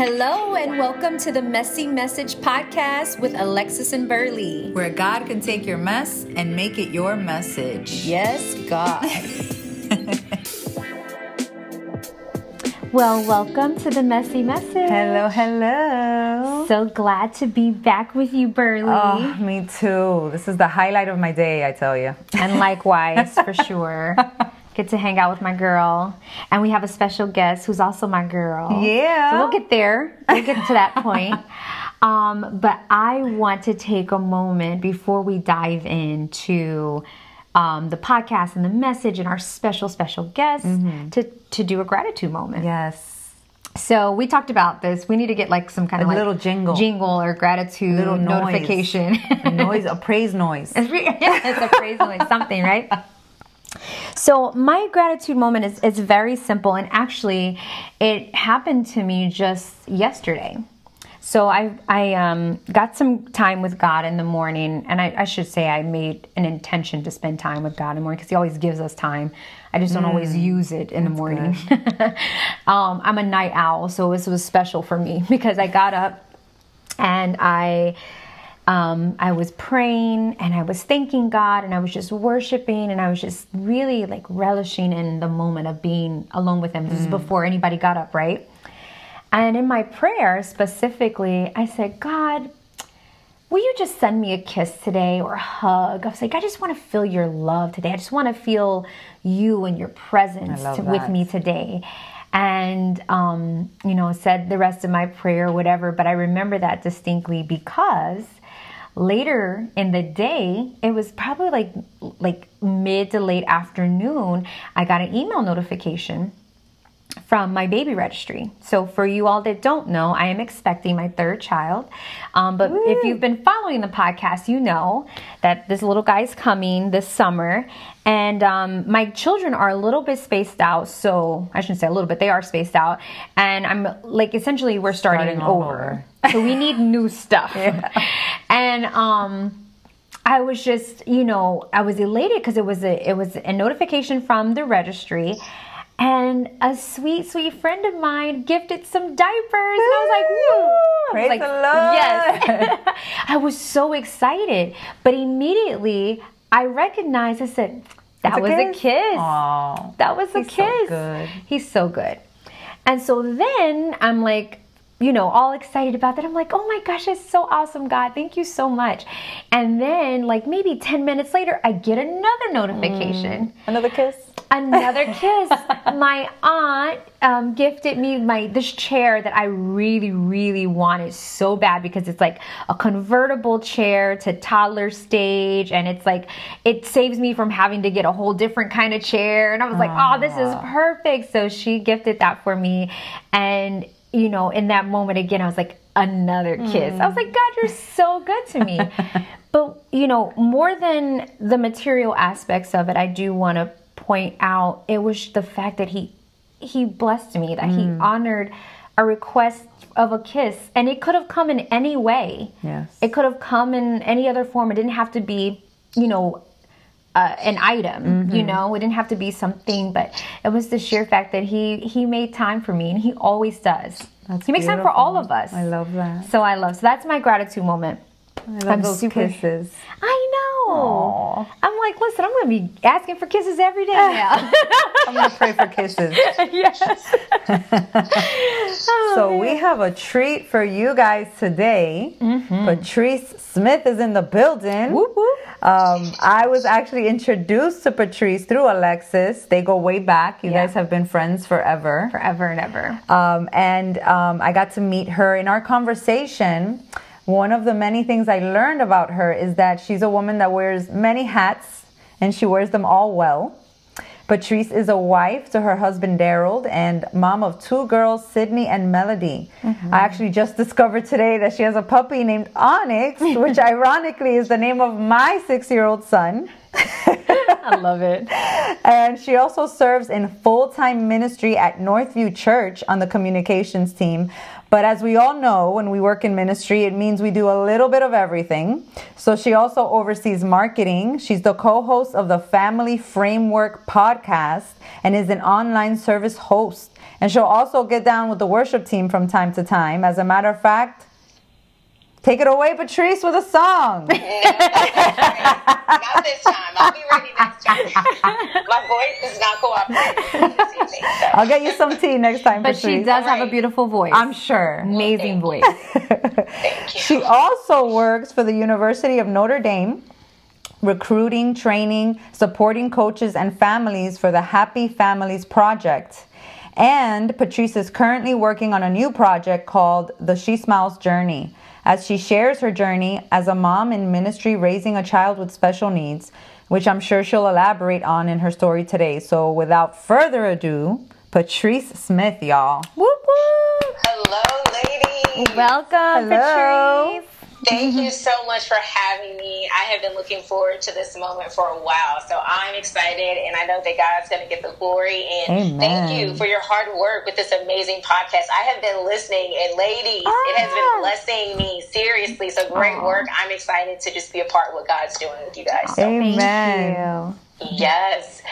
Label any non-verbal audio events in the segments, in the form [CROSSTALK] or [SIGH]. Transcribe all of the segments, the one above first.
Hello, and welcome to the Messy Message Podcast with Alexis and Burley. Where God can take your mess and make it your message. Yes, God. [LAUGHS] well, welcome to the Messy Message. Hello, hello. So glad to be back with you, Burley. Oh, me too. This is the highlight of my day, I tell you. And likewise, for [LAUGHS] sure. Get to hang out with my girl. And we have a special guest who's also my girl. Yeah. So we'll get there. We'll get to that point. [LAUGHS] Um, but I want to take a moment before we dive into um, the podcast and the message and our special, special guest to, to do a gratitude moment. Yes. So we talked about this. We need to get like some kind A of like little jingle. jingle or gratitude Little noise. notification. A noise, a praise noise. [LAUGHS] It's, re- [LAUGHS] it's a praise like something, right? So my gratitude moment is, is very simple, and actually, it happened to me just yesterday. So I I um, got some time with God in the morning, and I, I should say I made an intention to spend time with God in the morning because He always gives us time. I just don't always use it in the morning. [LAUGHS] um, I'm a night owl, so this was special for me [LAUGHS] because I got up and I um, I was praying and I was thanking God and I was just worshiping and I was just really like relishing in the moment of being alone with Him. This is before anybody got up, right? And in my prayer specifically, I said, God, will you just send me a kiss today or a hug? I was like, I just want to feel your love today. I just want to feel you and your presence to, with me today. And, um, you know, said the rest of my prayer, whatever. But I remember that distinctly because later in the day, it was probably like, like mid to late afternoon, I got an email notification from my baby registry. So, for you all that don't know, I am expecting my third child. Um, but if you've been following the podcast, you know that this little guy's coming this summer. And um, my children are a little bit spaced out. So, I shouldn't say a little bit, they are spaced out. And I'm like, essentially, we're starting, Starting all over. [LAUGHS] so, we need new stuff. And, um, I was just, you know, I was elated because it was a it was a notification from the registry. And a sweet, sweet friend of mine gifted some diapers. And I was like, woo! I was Praise like, the Lord. Yes. [LAUGHS] [LAUGHS] I was so excited. But immediately I recognized, I said, that a was a kiss? kiss. Aw. That was a He's so kiss. good. He's so good. And so then I'm like, you know, all excited about that. I'm like, oh my gosh, it's so awesome, God. Thank you so much. And then, like, maybe 10 minutes later, I get another notification Another kiss? another [LAUGHS] kiss. my aunt um, gifted me my this chair that I really, really wanted so bad because it's like a convertible chair to toddler stage, and it's like it saves me from having to get a whole different kind of chair. And I was like, oh, this is perfect. So she gifted that for me, and you know, in that moment again, I was like, another kiss. I was like, God, you're so good to me. [LAUGHS] but you know, more than the material aspects of it, I do want to point out it was the fact that he he blessed me that he mm. honored a request of a kiss and it could have come in any way Yes. it could have come in any other form it didn't have to be you know uh, an item you know? It didn't have to be something but it was the sheer fact that he he made time for me and he always does. That's he makes time for all of us. I love that. so i love so that's my gratitude moment I love I'm those super- kisses. i know Aw. i'm like listen i'm gonna be asking for kisses every day [LAUGHS] now I'm going to pray for kisses. [LAUGHS] yes. [LAUGHS] So we have a treat for you guys today. Patrice Smith is in the building. Whoop, whoop. Um, I was actually introduced to Patrice through Alexis. They go way back. You Yeah. guys have been friends forever. Forever and ever. Um, and um, I got to meet her in our conversation. One of the many things I learned about her is that she's a woman that wears many hats and she wears them all well. Patrice is a wife to her husband Daryl and mom of two girls, Sydney and Melody. Mm-hmm. I actually just [LAUGHS] discovered today that she has a puppy named Onyx, [LAUGHS] which ironically is the name of my six year old son. [LAUGHS] I love it. And she also serves in full time ministry at Northview Church on the communications team. But as we all know, when we work in ministry, it means we do a little bit of everything. So she also oversees marketing. She's the co host of the Family Framework podcast and is an online service host. And she'll also get down with the worship team from time to time. As a matter of fact, Take it away, Patrice, with a song. [LAUGHS] Not this time. I'll be ready next time. My voice is not cooperating evening. So. I'll get you some tea next time, But Patrice. she does have a beautiful voice. I'm sure. Amazing Thank voice. Thank you. She also works for the University of Notre Dame, recruiting, training, supporting coaches and families for the Happy Families Project. And Patrice is currently working on a new project called the She Smiles Journey. As she shares her journey as a mom in ministry raising a child with special needs, which I'm sure she'll elaborate on in her story today. So, without further ado, Patrice Smith, y'all. Whoop whoop. Hello, ladies. Welcome, Hello. Patrice. Thank you so much for having me. I have been looking forward to this moment for a while, so I'm excited, and I know that God's going to get the glory. And thank you for your hard work with this amazing podcast. I have been listening, and ladies, it has Ah. been blessing me seriously. So great Aw. work. I'm excited to just be a part of what God's doing with you guys. So Amen. Thank you. Yes.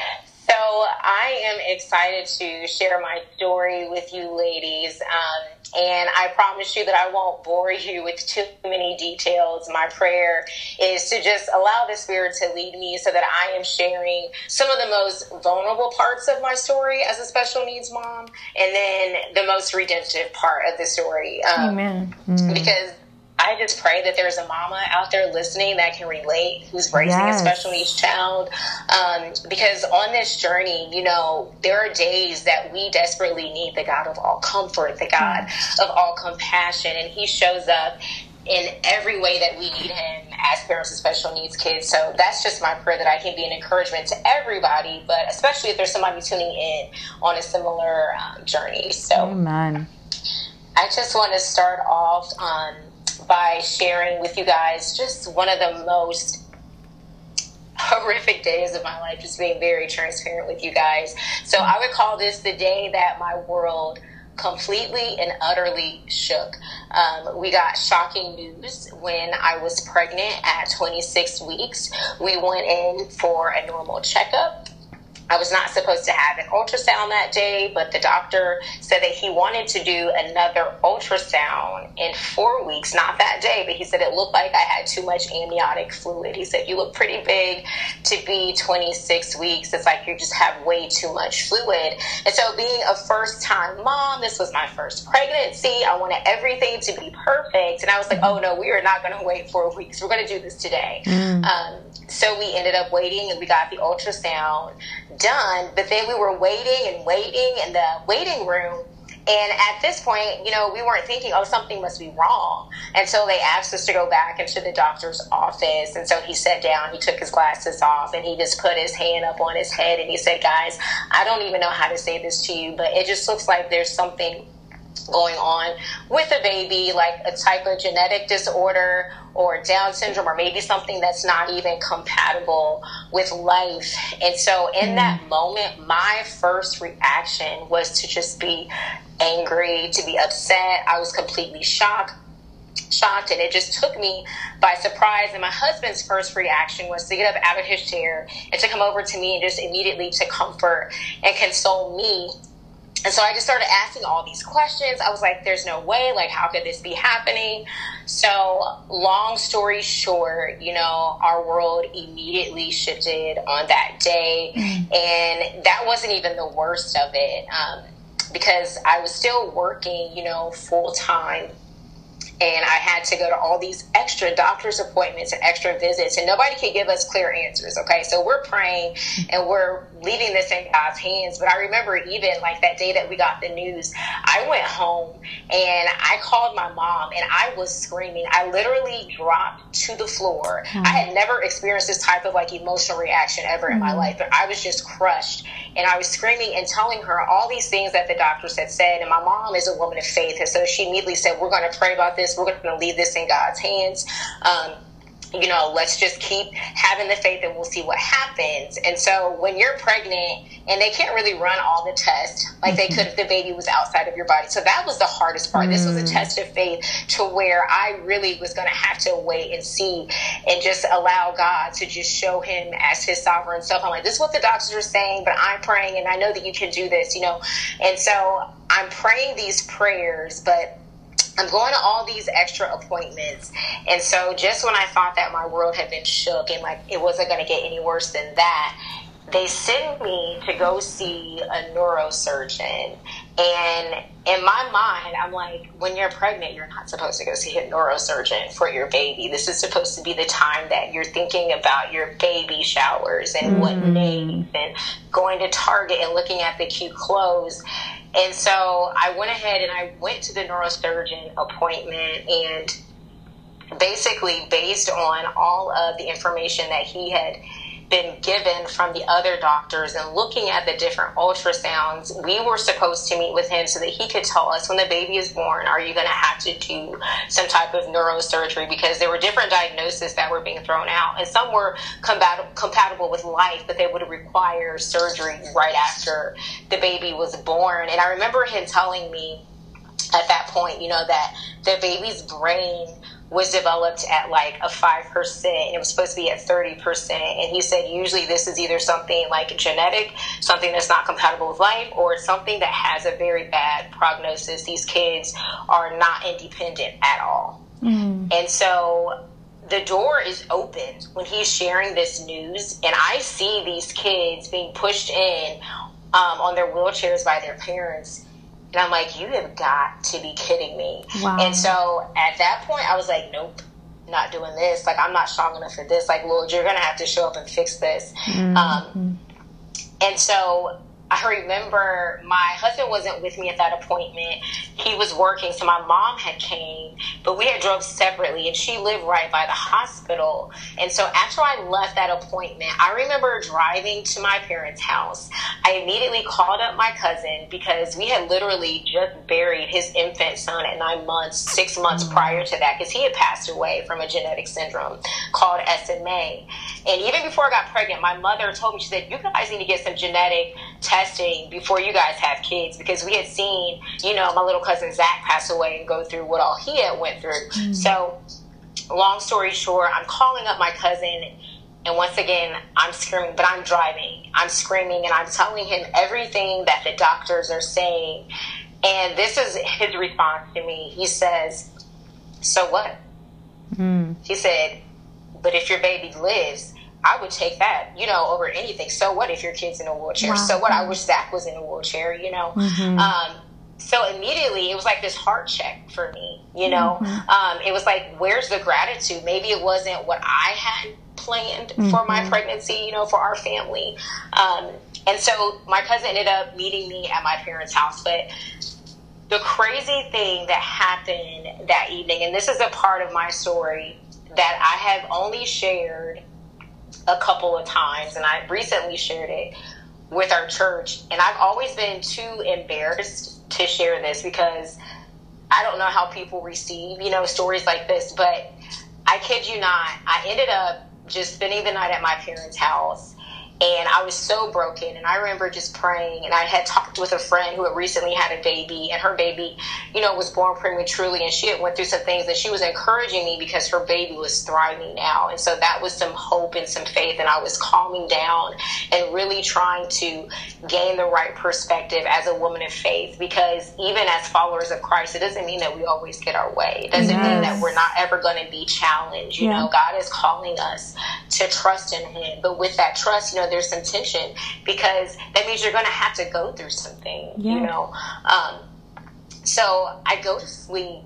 So I am excited to share my story with you ladies. Um, and I promise you that I won't bore you with too many details. My prayer is to just allow the Spirit to lead me so that I am sharing some of the most vulnerable parts of my story as a special needs mom and then the most redemptive part of the story. Um, Amen. because I just pray that there's a mama out there listening that can relate who's raising Yes. a special needs child. Um, because on this journey, you know, there are days that we desperately need the God of all comfort, the God of all compassion, and He shows up in every way that we need Him as parents of special needs kids. So that's just my prayer that I can be an encouragement to everybody, but especially if there's somebody tuning in on a similar um, journey. So. Amen. I just want to start off um, by sharing with you guys just one of the most horrific days of my life, just being very transparent with you guys. So I would call this the day that my world completely and utterly shook. Um, we got shocking news when I was pregnant at 26 weeks. We went in for a normal checkup. I was not supposed to have an ultrasound that day, but the doctor said that he wanted to do another ultrasound in four weeks, not that day, but he said it looked like I had too much amniotic fluid. He said, You look pretty big to be 26 weeks. It's like you just have way too much fluid. And so, being a first time mom, this was my first pregnancy. I wanted everything to be perfect. And I was like, Oh no, we are not going to wait four weeks. We're going to do this today. Um, so, we ended up waiting and we got the ultrasound done, but then we were waiting and waiting in the waiting room. And at this point, you know, we weren't thinking, oh, something must be wrong. And so they asked us to go back into the doctor's office. And so he sat down, he took his glasses off, and he just put his hand up on his head and he said, guys, I don't even know how to say this to you, but it just looks like there's something going on with a baby, like a type of genetic disorder or Down syndrome, or maybe something that's not even compatible with life. And so, in that mm. moment, my first reaction was to just be angry, to be upset. I was completely shocked shocked and it just took me by surprise and my husband's first reaction was to get up out of his chair and to come over to me and just immediately to comfort and console me and so I just started asking all these questions. I was like, there's no way, like, how could this be happening? So, long story short, you know, our world immediately shifted on that day. And that wasn't even the worst of it um, because I was still working, you know, full time and I had to go to all these extra doctor's appointments and extra visits, and nobody could give us clear answers. Okay, so we're praying and we're leaving this in God's hands. But I remember even like that day that we got the news, I went home and I called my mom and I was screaming. I literally dropped to the floor. I hmm. had never experienced this type of like emotional reaction ever in my hmm. life, but I was just crushed and I was screaming and telling her all these things that the doctors had said. And my mom is a woman of faith, and so she immediately said, "We're going to pray about this. We're going to leave this in God's hands." Um, you know, let's just keep having the faith and we'll see what happens. And so when you're pregnant and they can't really run all the tests like they could if the baby was outside of your body. So that was the hardest part. Mm. This was a mm. test of faith to where I really was going to have to wait and see and just allow God to just show him as his sovereign self. I'm like, this is what the doctors are saying, but I'm praying and I know that you can do this, you know. And so I'm praying these prayers, but I'm going to all these extra appointments. And so just when I thought that my world had been shook and like it wasn't going to get any worse than that, they send me to go see a neurosurgeon. And in my mind, I'm like, when you're pregnant, you're not supposed to go see a neurosurgeon for your baby. This is supposed to be the time that you're thinking about your baby showers and mm-hmm. what names and going to Target and looking at the cute clothes. And so I went ahead and I went to the neurosurgeon appointment and basically based on all of the information that he had been given from the other doctors and looking at the different ultrasounds, we were supposed to meet with him so that he could tell us when the baby is born, are you going to have to do some type of neurosurgery? Because there were different diagnoses that were being thrown out, and some were combat- compatible with life, but they would require surgery right after the baby was born. And I remember him telling me at that point, you know, that the baby's brain was developed at like a 5% and it was supposed to be at 30% and he said usually this is either something like genetic something that's not compatible with life or something that has a very bad prognosis these kids are not independent at all mm. and so the door is open when he's sharing this news and i see these kids being pushed in um, on their wheelchairs by their parents and I'm like, you have got to be kidding me. Wow. And so at that point, I was like, nope, not doing this. Like, I'm not strong enough for this. Like, Lord, you're going to have to show up and fix this. Mm-hmm. Um, and so I remember my husband wasn't with me at that appointment. He was working, so my mom had came, but we had drove separately, and she lived right by the hospital. And so after I left that appointment, I remember driving to my parents' house. I immediately called up my cousin because we had literally just buried his infant son at nine months, six months mm-hmm. prior to that, because he had passed away from a genetic syndrome called SMA. And even before I got pregnant, my mother told me, she said, You guys need to get some genetic testing before you guys have kids because we had seen, you know, my little cousin Zach pass away and go through what all he had went through. Mm-hmm. So, long story short, I'm calling up my cousin. And once again, I'm screaming, but I'm driving. I'm screaming and I'm telling him everything that the doctors are saying. And this is his response to me. He says, So what? Mm. He said, But if your baby lives, I would take that, you know, over anything. So what if your kid's in a wheelchair? Wow. So what? I wish Zach was in a wheelchair, you know. Mm-hmm. Um, so immediately it was like this heart check for me, you know. Mm-hmm. Um, it was like, where's the gratitude? Maybe it wasn't what I had planned mm-hmm. for my mm-hmm. pregnancy, you know, for our family. Um, and so my cousin ended up meeting me at my parents' house, but the crazy thing that happened that evening, and this is a part of my story that I have only shared a couple of times, and I recently shared it with our church. And I've always been too embarrassed to share this because I don't know how people receive, you know, stories like this. But I kid you not, I ended up just spending the night at my parents' house and I was so broken. And I remember just praying. And I had talked with a friend who had recently had a baby, and her baby, you know, was born prematurely, and she had went through some things. And she was encouraging me because her baby was thriving now, and so that was some hope and some faith. And I was calming down and really trying to gain the right perspective as a woman of faith, because even as followers of Christ, it doesn't mean that we always get our way. It doesn't yes. mean that we're not ever going to be challenged. You yeah. know, God is calling us to trust in Him, but with that trust, you know there's some tension because that means you're going to have to go through something, yeah. you know. Um, so I go to sleep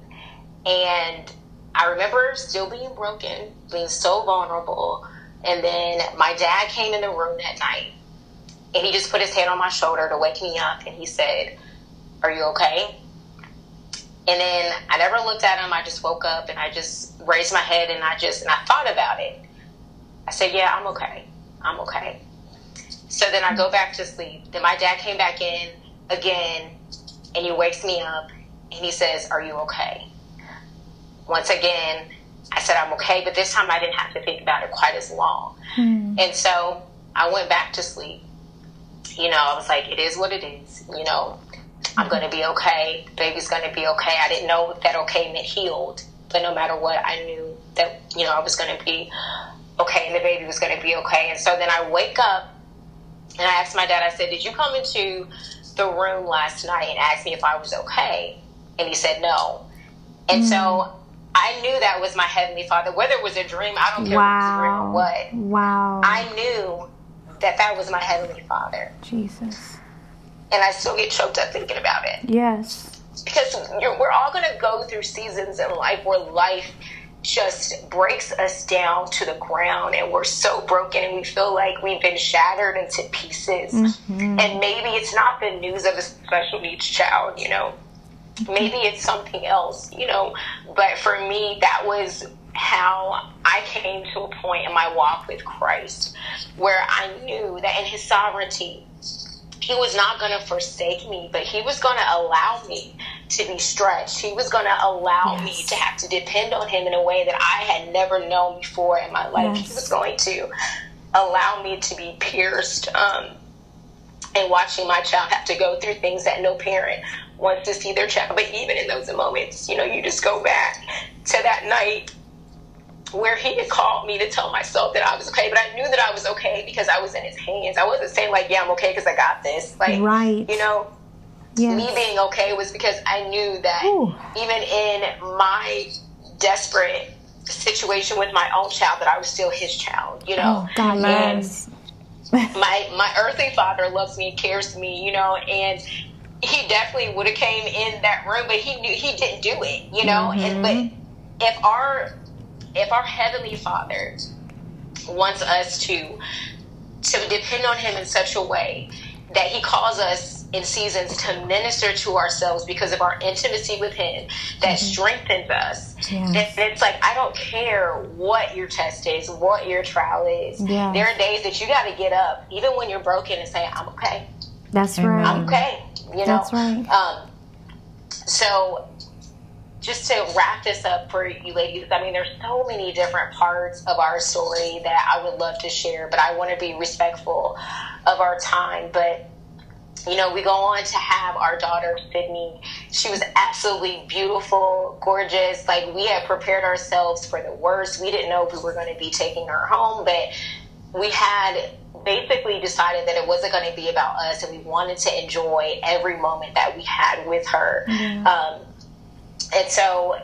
and I remember still being broken, being so vulnerable. And then my dad came in the room that night and he just put his hand on my shoulder to wake me up and he said, Are you okay? And then I never looked at him. I just woke up and I just raised my head and I just, and I thought about it. I said, Yeah, I'm okay. I'm okay. So then I go back to sleep. Then my dad came back in again and he wakes me up and he says, Are you okay? Once again, I said I'm okay, but this time I didn't have to think about it quite as long. Mm. And so I went back to sleep. You know, I was like, it is what it is. You know, I'm going to be okay. Baby's going to be okay. I didn't know that okay meant healed, but no matter what, I knew that, you know, I was going to be okay and the baby was going to be okay. And so then I wake up and I asked my dad, I said, Did you come into the room last night and ask me if I was okay? And he said, No. And mm. so I knew that was my Heavenly Father. Whether it was a dream, I don't care wow. if it was a dream or what. Wow. I knew that that was my Heavenly Father. Jesus. And I still get choked up thinking about it. Yes. Because we're all going to go through seasons in life where life just breaks us down to the ground and we're so broken and we feel like we've been shattered into pieces. Mm-hmm. And maybe it's not the news of a special needs child, you know. Maybe it's something else, you know. But for me, that was how I came to a point in my walk with Christ where I knew that in His sovereignty, He was not going to forsake me, but He was going to allow me to be stretched. He was going to allow yes. me to have to depend on Him in a way that I had never known before in my life. Yes. He was going to allow me to be pierced. Um, and watching my child have to go through things that no parent wants to see their child. But even in those moments, you know, you just go back to that night where he had called me to tell myself that I was okay, but I knew that I was okay because I was in his hands. I wasn't saying like, yeah, I'm okay because I got this. Like, right. you know, yes. me being okay was because I knew that Ooh. even in my desperate situation with my own child, that I was still his child. You know, oh, God loves. [LAUGHS] my my earthly father loves me and cares for me. You know, and he definitely would have came in that room, but he knew he didn't do it. You know, mm-hmm. and but if our if our heavenly Father wants us to to depend on Him in such a way that He calls us in seasons to minister to ourselves because of our intimacy with Him that mm-hmm. strengthens us. Yes. Then it's like I don't care what your test is, what your trial is. Yes. There are days that you got to get up, even when you're broken, and say, "I'm okay." That's right. I'm okay. You know. That's right. Um, so just to wrap this up for you ladies, I mean, there's so many different parts of our story that I would love to share, but I want to be respectful of our time. But you know, we go on to have our daughter Sydney. She was absolutely beautiful, gorgeous. Like we had prepared ourselves for the worst. We didn't know if we were going to be taking her home, but we had basically decided that it wasn't going to be about us, and we wanted to enjoy every moment that we had with her. Mm-hmm. Um, and so,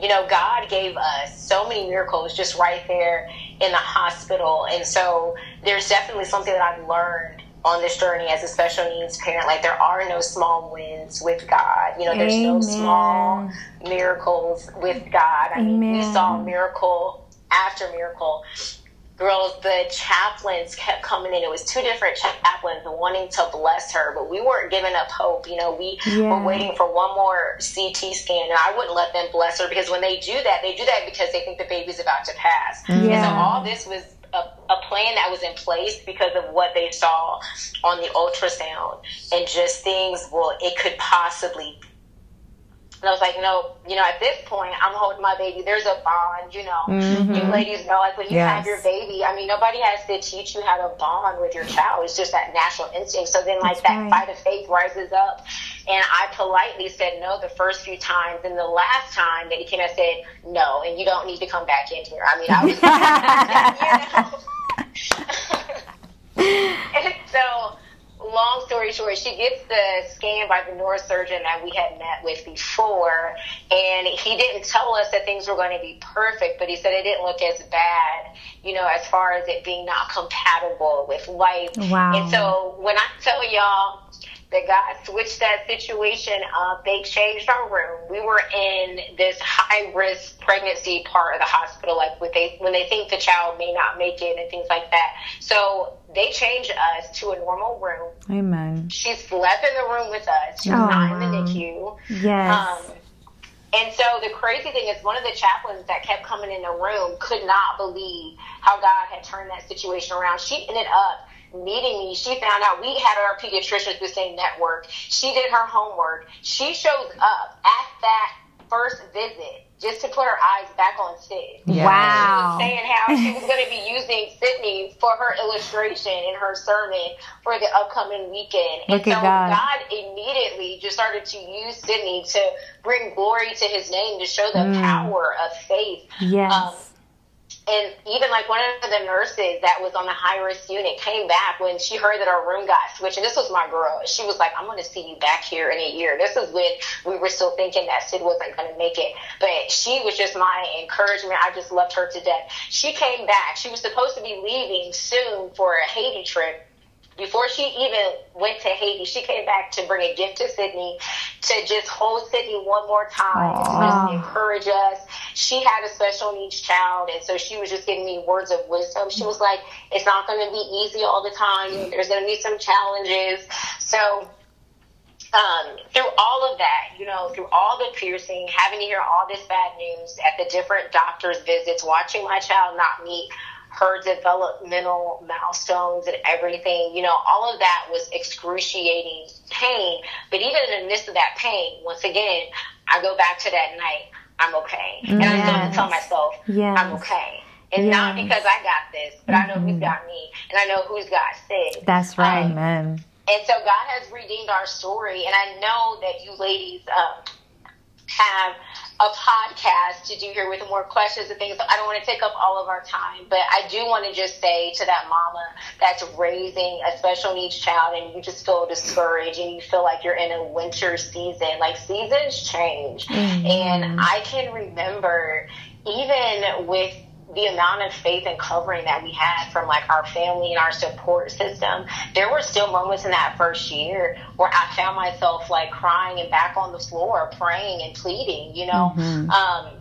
you know, God gave us so many miracles just right there in the hospital. And so there's definitely something that I've learned on this journey as a special needs parent. Like there are no small wins with God. You know, there's Amen. no small miracles with God. I Amen. mean, we saw miracle after miracle girls, the chaplains kept coming in. It was two different chaplains wanting to bless her, but we weren't giving up hope. You know, we yeah. were waiting for one more CT scan, and I wouldn't let them bless her because when they do that, they do that because they think the baby's about to pass. Yeah. And so all this was a, plan that was in place because of what they saw on the ultrasound and just things, well, it could possibly and I was like, no, you know, at this point, I'm holding my baby. There's a bond, you know. Mm-hmm. You ladies know, like when you yes. have your baby, I mean, nobody has to teach you how to bond with your child. It's just that natural instinct. So then, like, That's that right. fight of faith rises up. And I politely said no the first few times. And the last time that he came, I said, no, and you don't need to come back in here. I mean, I was, [LAUGHS] [LAUGHS] you know. [LAUGHS] and so, long story short, she gets the scan by the neurosurgeon that we had met with before, and he didn't tell us that things were going to be perfect, but he said it didn't look as bad, you know, as far as it being not compatible with life. Wow. And so when I tell y'all that God switched that situation up. They changed our room. We were in this high risk pregnancy part of the hospital, like when they when they think the child may not make it and things like that. So they changed us to a normal room. Amen. She slept in the room with us. She was oh, not in the NICU. Yes. Um, and so the crazy thing is, one of the chaplains that kept coming in the room could not believe how God had turned that situation around. She ended up meeting me, she found out we had our pediatricians the same network. She did her homework. She shows up at that first visit just to put her eyes back on Sid. Yes. Wow. She was saying how she was going to be using Sydney for her illustration in her sermon for the upcoming weekend. Look and at so God. immediately just started to use Sydney to bring glory to his name to show the Mm. power of faith. Yes. Um, and even like one of the nurses that was on the high risk unit came back when she heard that our room got switched. And this was my girl. She was like, I'm going to see you back here in a year. This is when we were still thinking that Sid wasn't going to make it. But she was just my encouragement. I just loved her to death. She came back. She was supposed to be leaving soon for a Haiti trip. Before she even went to Haiti, she came back to bring a gift to Sydney, to just hold Sydney one more time, to just encourage us. She had a special needs child, and so she was just giving me words of wisdom. She was like, "It's not going to be easy all the time. There's going to be some challenges." So um, through all of that, you know, through all the piercing, having to hear all this bad news at the different doctor's visits, watching my child not meet her developmental milestones and everything, you know, all of that was excruciating pain. But even in the midst of that pain, once again, I go back to that night, I'm okay. And I still have to tell myself, Yes. I'm okay. And not because I got this, but I know who's got me, and I know who's got Sid. That's right. Um, Amen. and so God has redeemed our story. And I know that you ladies um, have a podcast to do here with more questions and things. So I don't want to take up all of our time, but I do want to just say to that mama that's raising a special needs child and you just feel discouraged and you feel like you're in a winter season. Like seasons change. Mm-hmm. And I can remember even with the amount of faith and covering that we had from like our family and our support system, there were still moments in that first year where I found myself like crying and back on the floor, praying and pleading, you know. Um,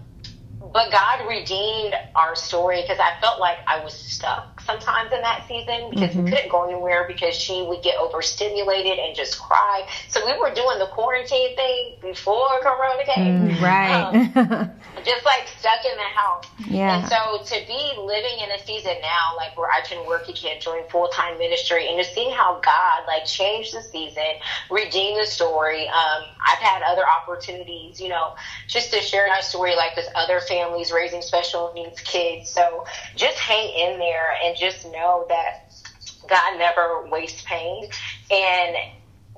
but God redeemed our story because I felt like I was stuck sometimes in that season because we couldn't go anywhere because she would get overstimulated and just cry. So we were doing the quarantine thing before Corona came. Um, Right. [LAUGHS] just like stuck in the house. Yeah. And so to be living in a season now, like where I can work again, join full time ministry, and just seeing how God like changed the season, redeemed the story. Um, I've had other opportunities, you know, just to share my story, like with other families raising special needs kids. So just hang in there and just know that God never wastes pain. And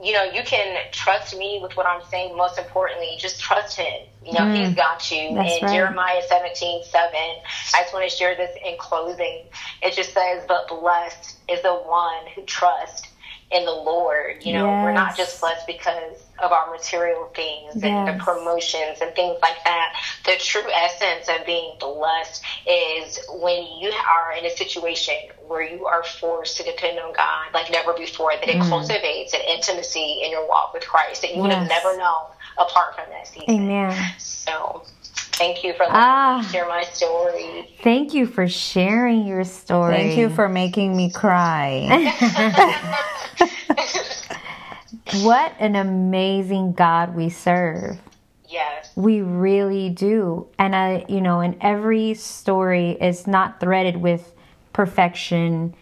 you know, you can trust me with what I'm saying. Most importantly, just trust Him. You know, He's mm. got you. That's in right. Jeremiah 17, 7, I just want to share this in closing. It just says, But blessed is the one who trusts in the Lord. You know, we're not just blessed because of our material things and the promotions and things like that. The true essence of being blessed is when you are in a situation where you are forced to depend on God like never before, that it cultivates an intimacy in your walk with Christ that you would have never known apart from that season. Amen. So thank you for letting Ah. me share my story. Thank you for sharing your story. Thank you for making me cry. [LAUGHS] [LAUGHS] What an amazing God we serve. Yes. We really do. And I, you know, and every story is not threaded with perfection.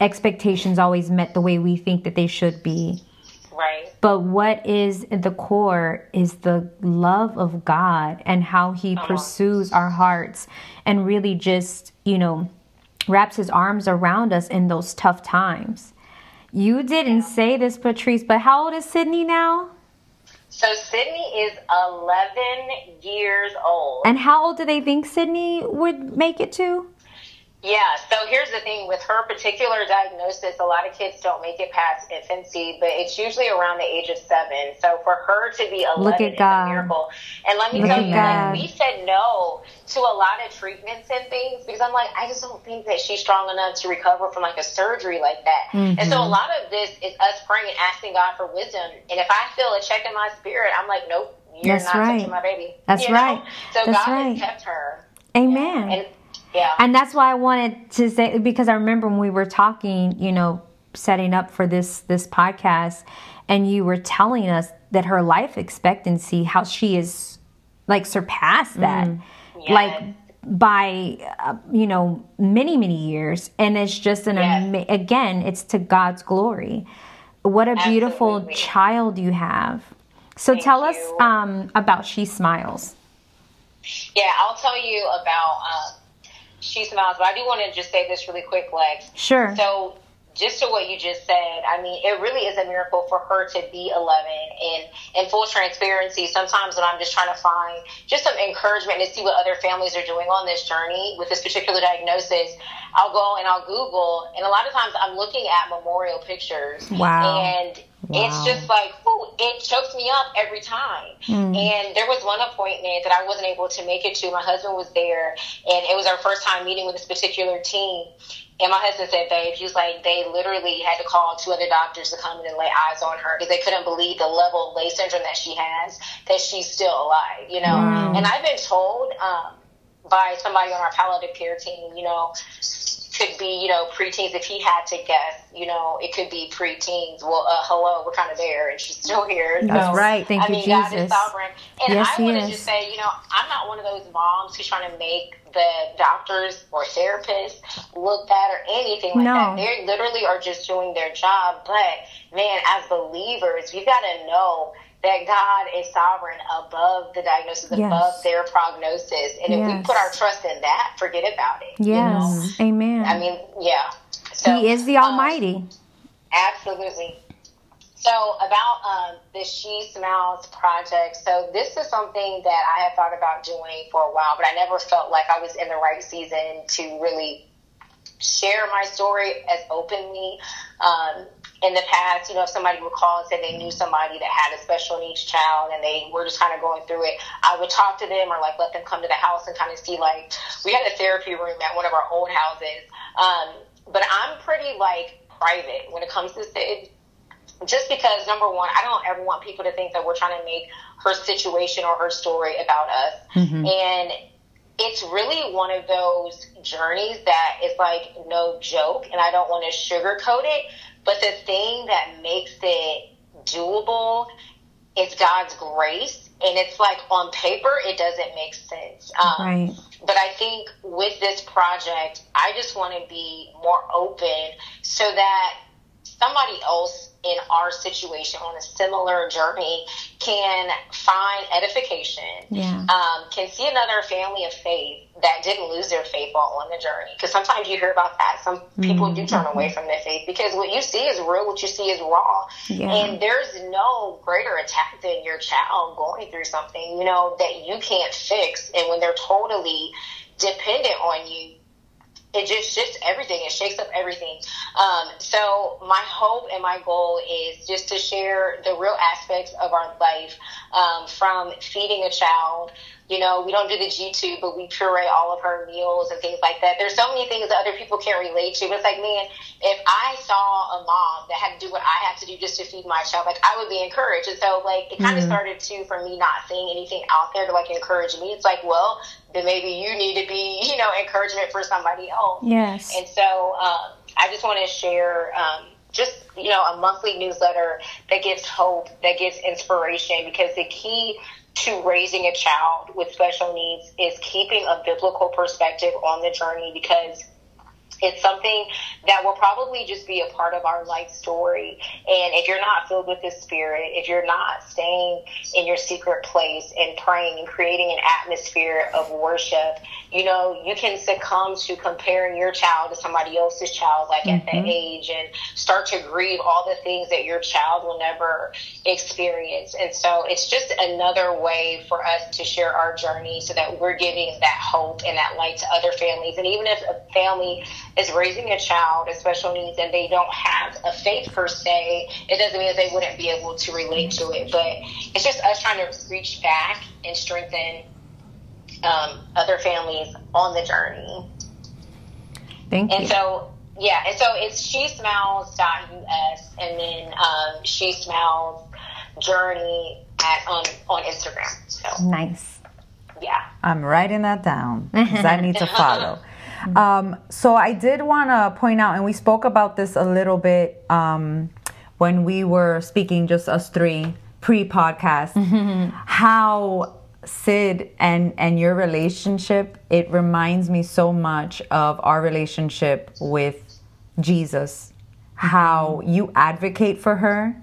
Expectations always met the way we think that they should be. Right. But what is at the core is the love of God and how He pursues our hearts and really just, you know, wraps His arms around us in those tough times. You didn't say this, Patrice, but how old is Sydney now? So Sydney is 11 years old. And how old do they think Sydney would make it to? Yeah, so here's the thing with her particular diagnosis, a lot of kids don't make it past infancy, but it's usually around the age of seven. So for her to be 11 Look at is God. a miracle. And let me Look tell you, God. like, we said no to a lot of treatments and things because I'm like, I just don't think that she's strong enough to recover from like a surgery like that. And Mm-hmm. so a lot of this is us praying and asking God for wisdom. And if I feel a check in my spirit, I'm like, nope, you're That's not right. touching my baby. That's You know? right. So That's God right. has kept her. Amen. And yeah. And that's why I wanted to say because I remember when we were talking, you know, setting up for this this podcast, and you were telling us that her life expectancy, how she is like surpassed that, Yes. like by uh, you know many many years, and it's just an Yes. ama- again, it's to God's glory. What a beautiful Absolutely. child you have. So Thank tell us um, about She Smiles. Yeah, I'll tell you about um, She Smiles, but I do want to just say this really quick, Lex. Sure. So, just to what you just said, I mean, it really is a miracle for her to be 11. And in full transparency, sometimes when I'm just trying to find just some encouragement to see what other families are doing on this journey with this particular diagnosis, I'll go and I'll Google. And a lot of times I'm looking at memorial pictures. Wow. And it's just like, whew, it chokes me up every time. Hmm. And there was one appointment that I wasn't able to make it to. My husband was there, and it was our first time meeting with this particular team. And my husband said, babe, he was like, they literally had to call two other doctors to come in and lay eyes on her because they couldn't believe the level of Lay syndrome that she has, that she's still alive, you know? And I've been told um, by somebody on our palliative care team, you know, could be, you know, preteens. If he had to guess, you know, it could be preteens. Well, uh, hello, we're kind of there, and she's still here. That's So, right. Thank I you, mean, God is Jesus. sovereign. And Yes, I want to just say, you know, I'm not one of those moms who's trying to make the doctors or therapists look bad or anything like No. that. They literally are just doing their job. But man, as believers, we've got to know that God is sovereign above the diagnosis, Yes. above their prognosis. And if we put our trust in that, forget about it. you know? Yes. Amen. I mean, yeah. So, he is the um, Almighty. Absolutely. So about um, the She Smiles project. So this is something that I have thought about doing for a while, but I never felt like I was in the right season to really share my story as openly. Um, in the past, you know, if somebody would call and say they knew somebody that had a special needs child and they were just kind of going through it, I would talk to them or like let them come to the house and kind of see like we had a therapy room at one of our old houses. Um, but I'm pretty like private when it comes to just because number one, I don't ever want people to think that we're trying to make her situation or her story about us. And it's really one of those journeys that is like no joke, and I don't want to sugarcoat it. But the thing that makes it doable is God's grace, and it's like on paper, it doesn't make sense. Um, Right. but I think with this project, I just want to be more open so that somebody else in our situation on a similar journey can find edification, Yeah. um, can see another family of faith that didn't lose their faith while on the journey. Because sometimes you hear about that. Some people do turn away from their faith because what you see is real, what you see is raw. Yeah. And there's no greater attack than your child going through something, you know, that you can't fix. And when they're totally dependent on you, it just shifts everything. It shakes up everything. Um, so my hope and my goal is just to share the real aspects of our life, um, from feeding a child. You know, we don't do the G tube, but we puree all of her meals and things like that. There's so many things that other people can't relate to. But it's like, man, if I saw a mom that had to do what I had to do just to feed my child, like I would be encouraged. And so, like, it kind of started to for me not seeing anything out there to like encourage me. It's like, well, then maybe you need to be, you know, encouragement for somebody else. Yes. And so um, I just want to share um, just, you know, a monthly newsletter that gives hope, that gives inspiration, because the key to raising a child with special needs is keeping a biblical perspective on the journey because it's something that will probably just be a part of our life story. And if you're not filled with the Spirit, if you're not staying in your secret place and praying and creating an atmosphere of worship, you know, you can succumb to comparing your child to somebody else's child, like at that mm-hmm. age, and start to grieve all the things that your child will never experience. And so it's just another way for us to share our journey so that we're giving that hope and that light to other families. And even if a family is raising a child with special needs and they don't have a faith per se, it doesn't mean that they wouldn't be able to relate to it. But it's just us trying to reach back and strengthen um, other families on the journey. Thank you. And so, yeah, and so it's she smiles.us and then um, she smiles journey at on on Instagram. So nice. yeah. I'm writing that down because I need to [LAUGHS] follow. Um, so I did want to point out, and we spoke about this a little bit um, when we were speaking, just us three pre-podcast, how Sid and and your relationship it reminds me so much of our relationship with Jesus. How you advocate for her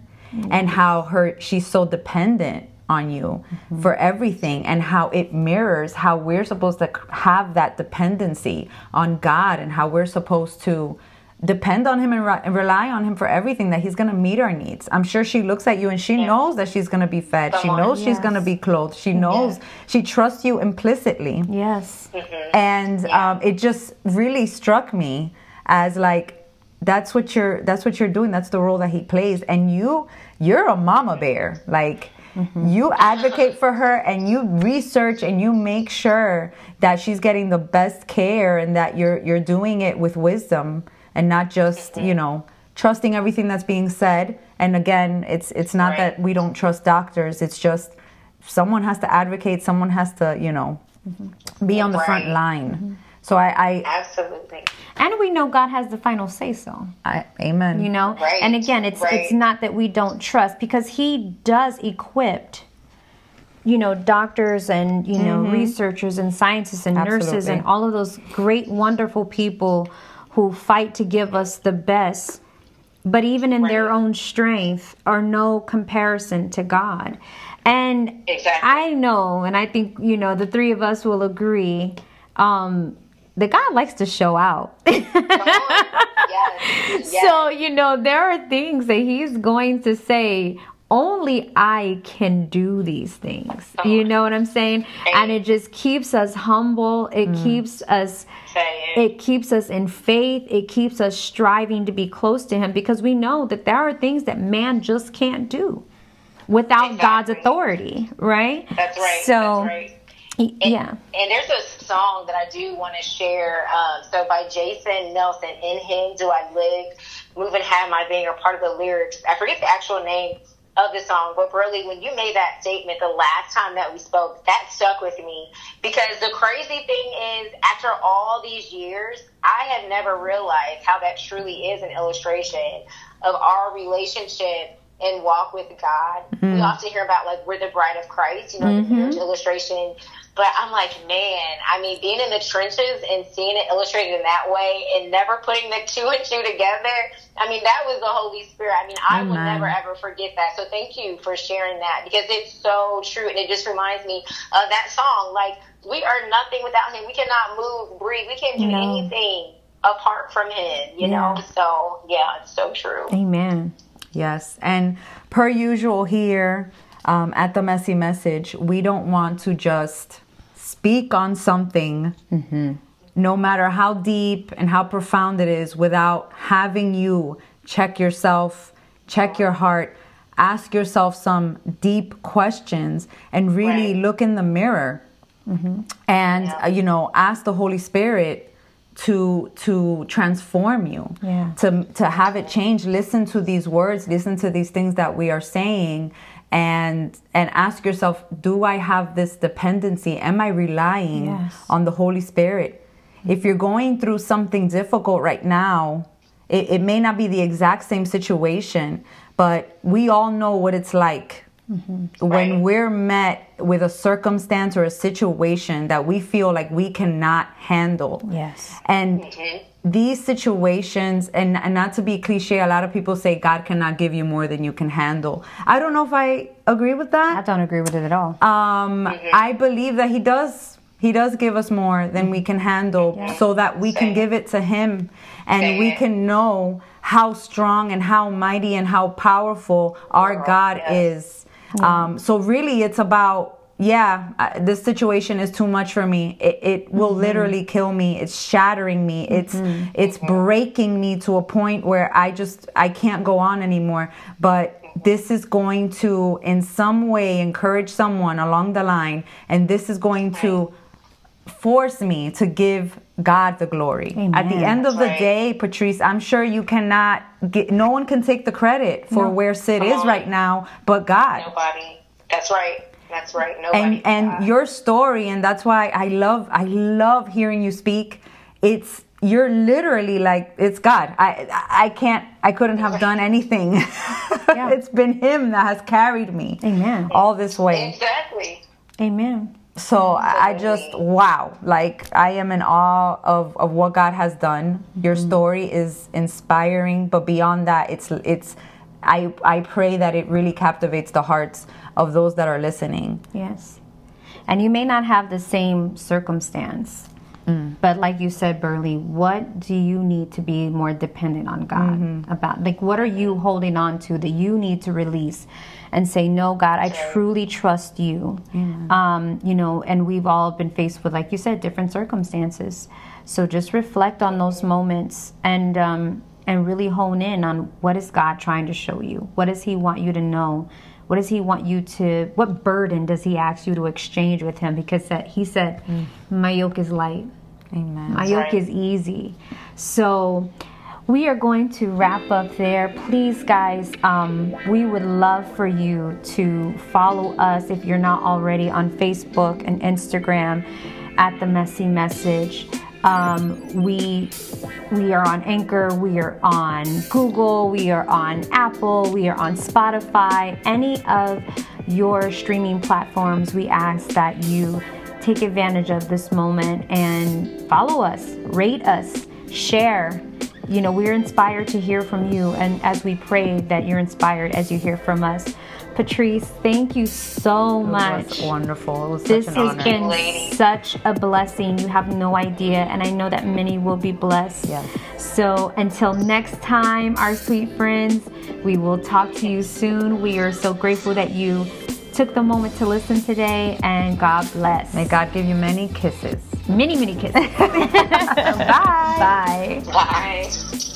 and how her she's so dependent on you for everything and how it mirrors how we're supposed to have that dependency on God and how we're supposed to depend on him and, re- and rely on him for everything that he's going to meet our needs. I'm sure she looks at you and she knows that she's going to be fed. She Come on. knows she's going to be clothed. She knows. She trusts you implicitly. Yes. and um, it just really struck me as like that's what you're that's what you're doing. That's the role that he plays. And you you're a mama bear. Like Mm-hmm. you advocate for her and you research and you make sure that she's getting the best care and that you're you're doing it with wisdom and not just mm-hmm. you know trusting everything that's being said. And again it's it's not Right. that we don't trust doctors. It's just someone has to advocate. Someone has to you know mm-hmm. be on the front Right. line. So I, I, Absolutely. And we know God has the final say so. I, amen. You know? Right, And again, it's right. it's not that we don't trust because he does equip you know doctors and you know researchers and scientists and nurses Mm-hmm. And all of those great wonderful people who fight to give us the best but even in their own strength are no comparison to God. And Exactly. I know, and I think, you know, the three of us will agree, um, that God likes to show out. [LAUGHS] Come on. Yes. yes. [LAUGHS] So, you know, there are things that he's going to say, only I can do these things. You know what I'm saying? And it just keeps us humble. It Mm. keeps us Say it. it keeps us in faith. It keeps us striving to be close to him because we know that there are things that man just can't do without God's authority, right? That's right. So, That's right. Y- yeah. And there's a song that I do want to share. Um, so by Jason Nelson, "In Him Do I Live," "Move and Have My Being" are part of the lyrics. I forget the actual name of the song, but really, when you made that statement the last time that we spoke, that stuck with me because the crazy thing is, after all these years, I have never realized how that truly is an illustration of our relationship and walk with God. We often hear about like we're the bride of Christ, you know, the marriage illustration. But I'm like, man, I mean, being in the trenches and seeing it illustrated in that way and never putting the [LAUGHS] two and two together, I mean, that was the Holy Spirit. I mean, I will never ever forget that. So thank you for sharing that because it's so true. And it just reminds me of that song. Like, we are nothing without Him. We cannot move, breathe. We can't do No. anything apart from Him, you Yeah. know? So, yeah, it's so true. Amen. Yes, and per usual here um, at the messy message, we don't want to just speak on something, no matter how deep and how profound it is, without having you check yourself, check your heart, ask yourself some deep questions, and really Right. look in the mirror and uh, you know ask the holy spirit to to transform you Yeah. to to have it change listen to these words listen to these things that we are saying and and ask yourself do i have this dependency am i relying Yes. on the holy spirit if you're going through something difficult right now it, it may not be the exact same situation but we all know what it's like mm-hmm. when Right. we're met with a circumstance or a situation that we feel like we cannot handle Yes. and mm-hmm. These situations, and, and not to be cliche, a lot of people say God cannot give you more than you can handle. I don't know if I agree with that. I don't agree with it at all. Um, I believe that He does. He does give us more than we can handle, so that we can give it to Him, and we can know how strong and how mighty and how powerful our God yes. is. Um, so really, it's about yeah, uh, this situation is too much for me. It, it will literally kill me. It's shattering me. It's it's breaking me to a point where I just I can't go on anymore. But this is going to in some way encourage someone along the line and this is going to force me to give God the glory. At the end of the day, Patrice, I'm sure you cannot get no one can take the credit for where Sid is right now but God Nobody. That's right. That's right. Nobody. and and God. your story and that's why i love i love hearing you speak it's you're literally like it's god i i can't i couldn't have done [LAUGHS] anything [LAUGHS] it's been him that has carried me Amen. all this way exactly. Amen. so I I just wow, like I am in awe of, of what God has done. Your mm-hmm. story is inspiring, but beyond that, it's it's I, I pray that it really captivates the hearts of those that are listening. Yes. And you may not have the same circumstance. Mm. But like you said, Burley, what do you need to be more dependent on God mm-hmm. about? Like, what are you holding on to that you need to release and say, no, God, I truly trust you? Um, you know, and we've all been faced with, like you said, different circumstances. So just reflect on those moments and um, and really hone in on what is God trying to show you? What does He want you to know? What does He want you to? What burden does He ask you to exchange with Him? Because that He said, mm. "My yoke is light, Amen. My yoke right. is easy." So. We are going to wrap up there. Please, guys, um, we would love for you to follow us if you're not already on Facebook and Instagram at The Messy Message. Um, we we are on Anchor, we are on Google, we are on Apple, we are on Spotify. Any of your streaming platforms, we ask that you take advantage of this moment and follow us, rate us, share. You know, we're inspired to hear from you, and as we pray that you're inspired as you hear from us. Patrice, thank you so oh, it much. wonderful. this has honor. been such a blessing. You have no idea, and I know that many will be blessed. Yes. So until next time, our sweet friends, we will talk to you soon. We are so grateful that you took the moment to listen today, and God bless. May God give you many kisses. Many, many kisses. [LAUGHS] [LAUGHS] Bye. Bye. Bye.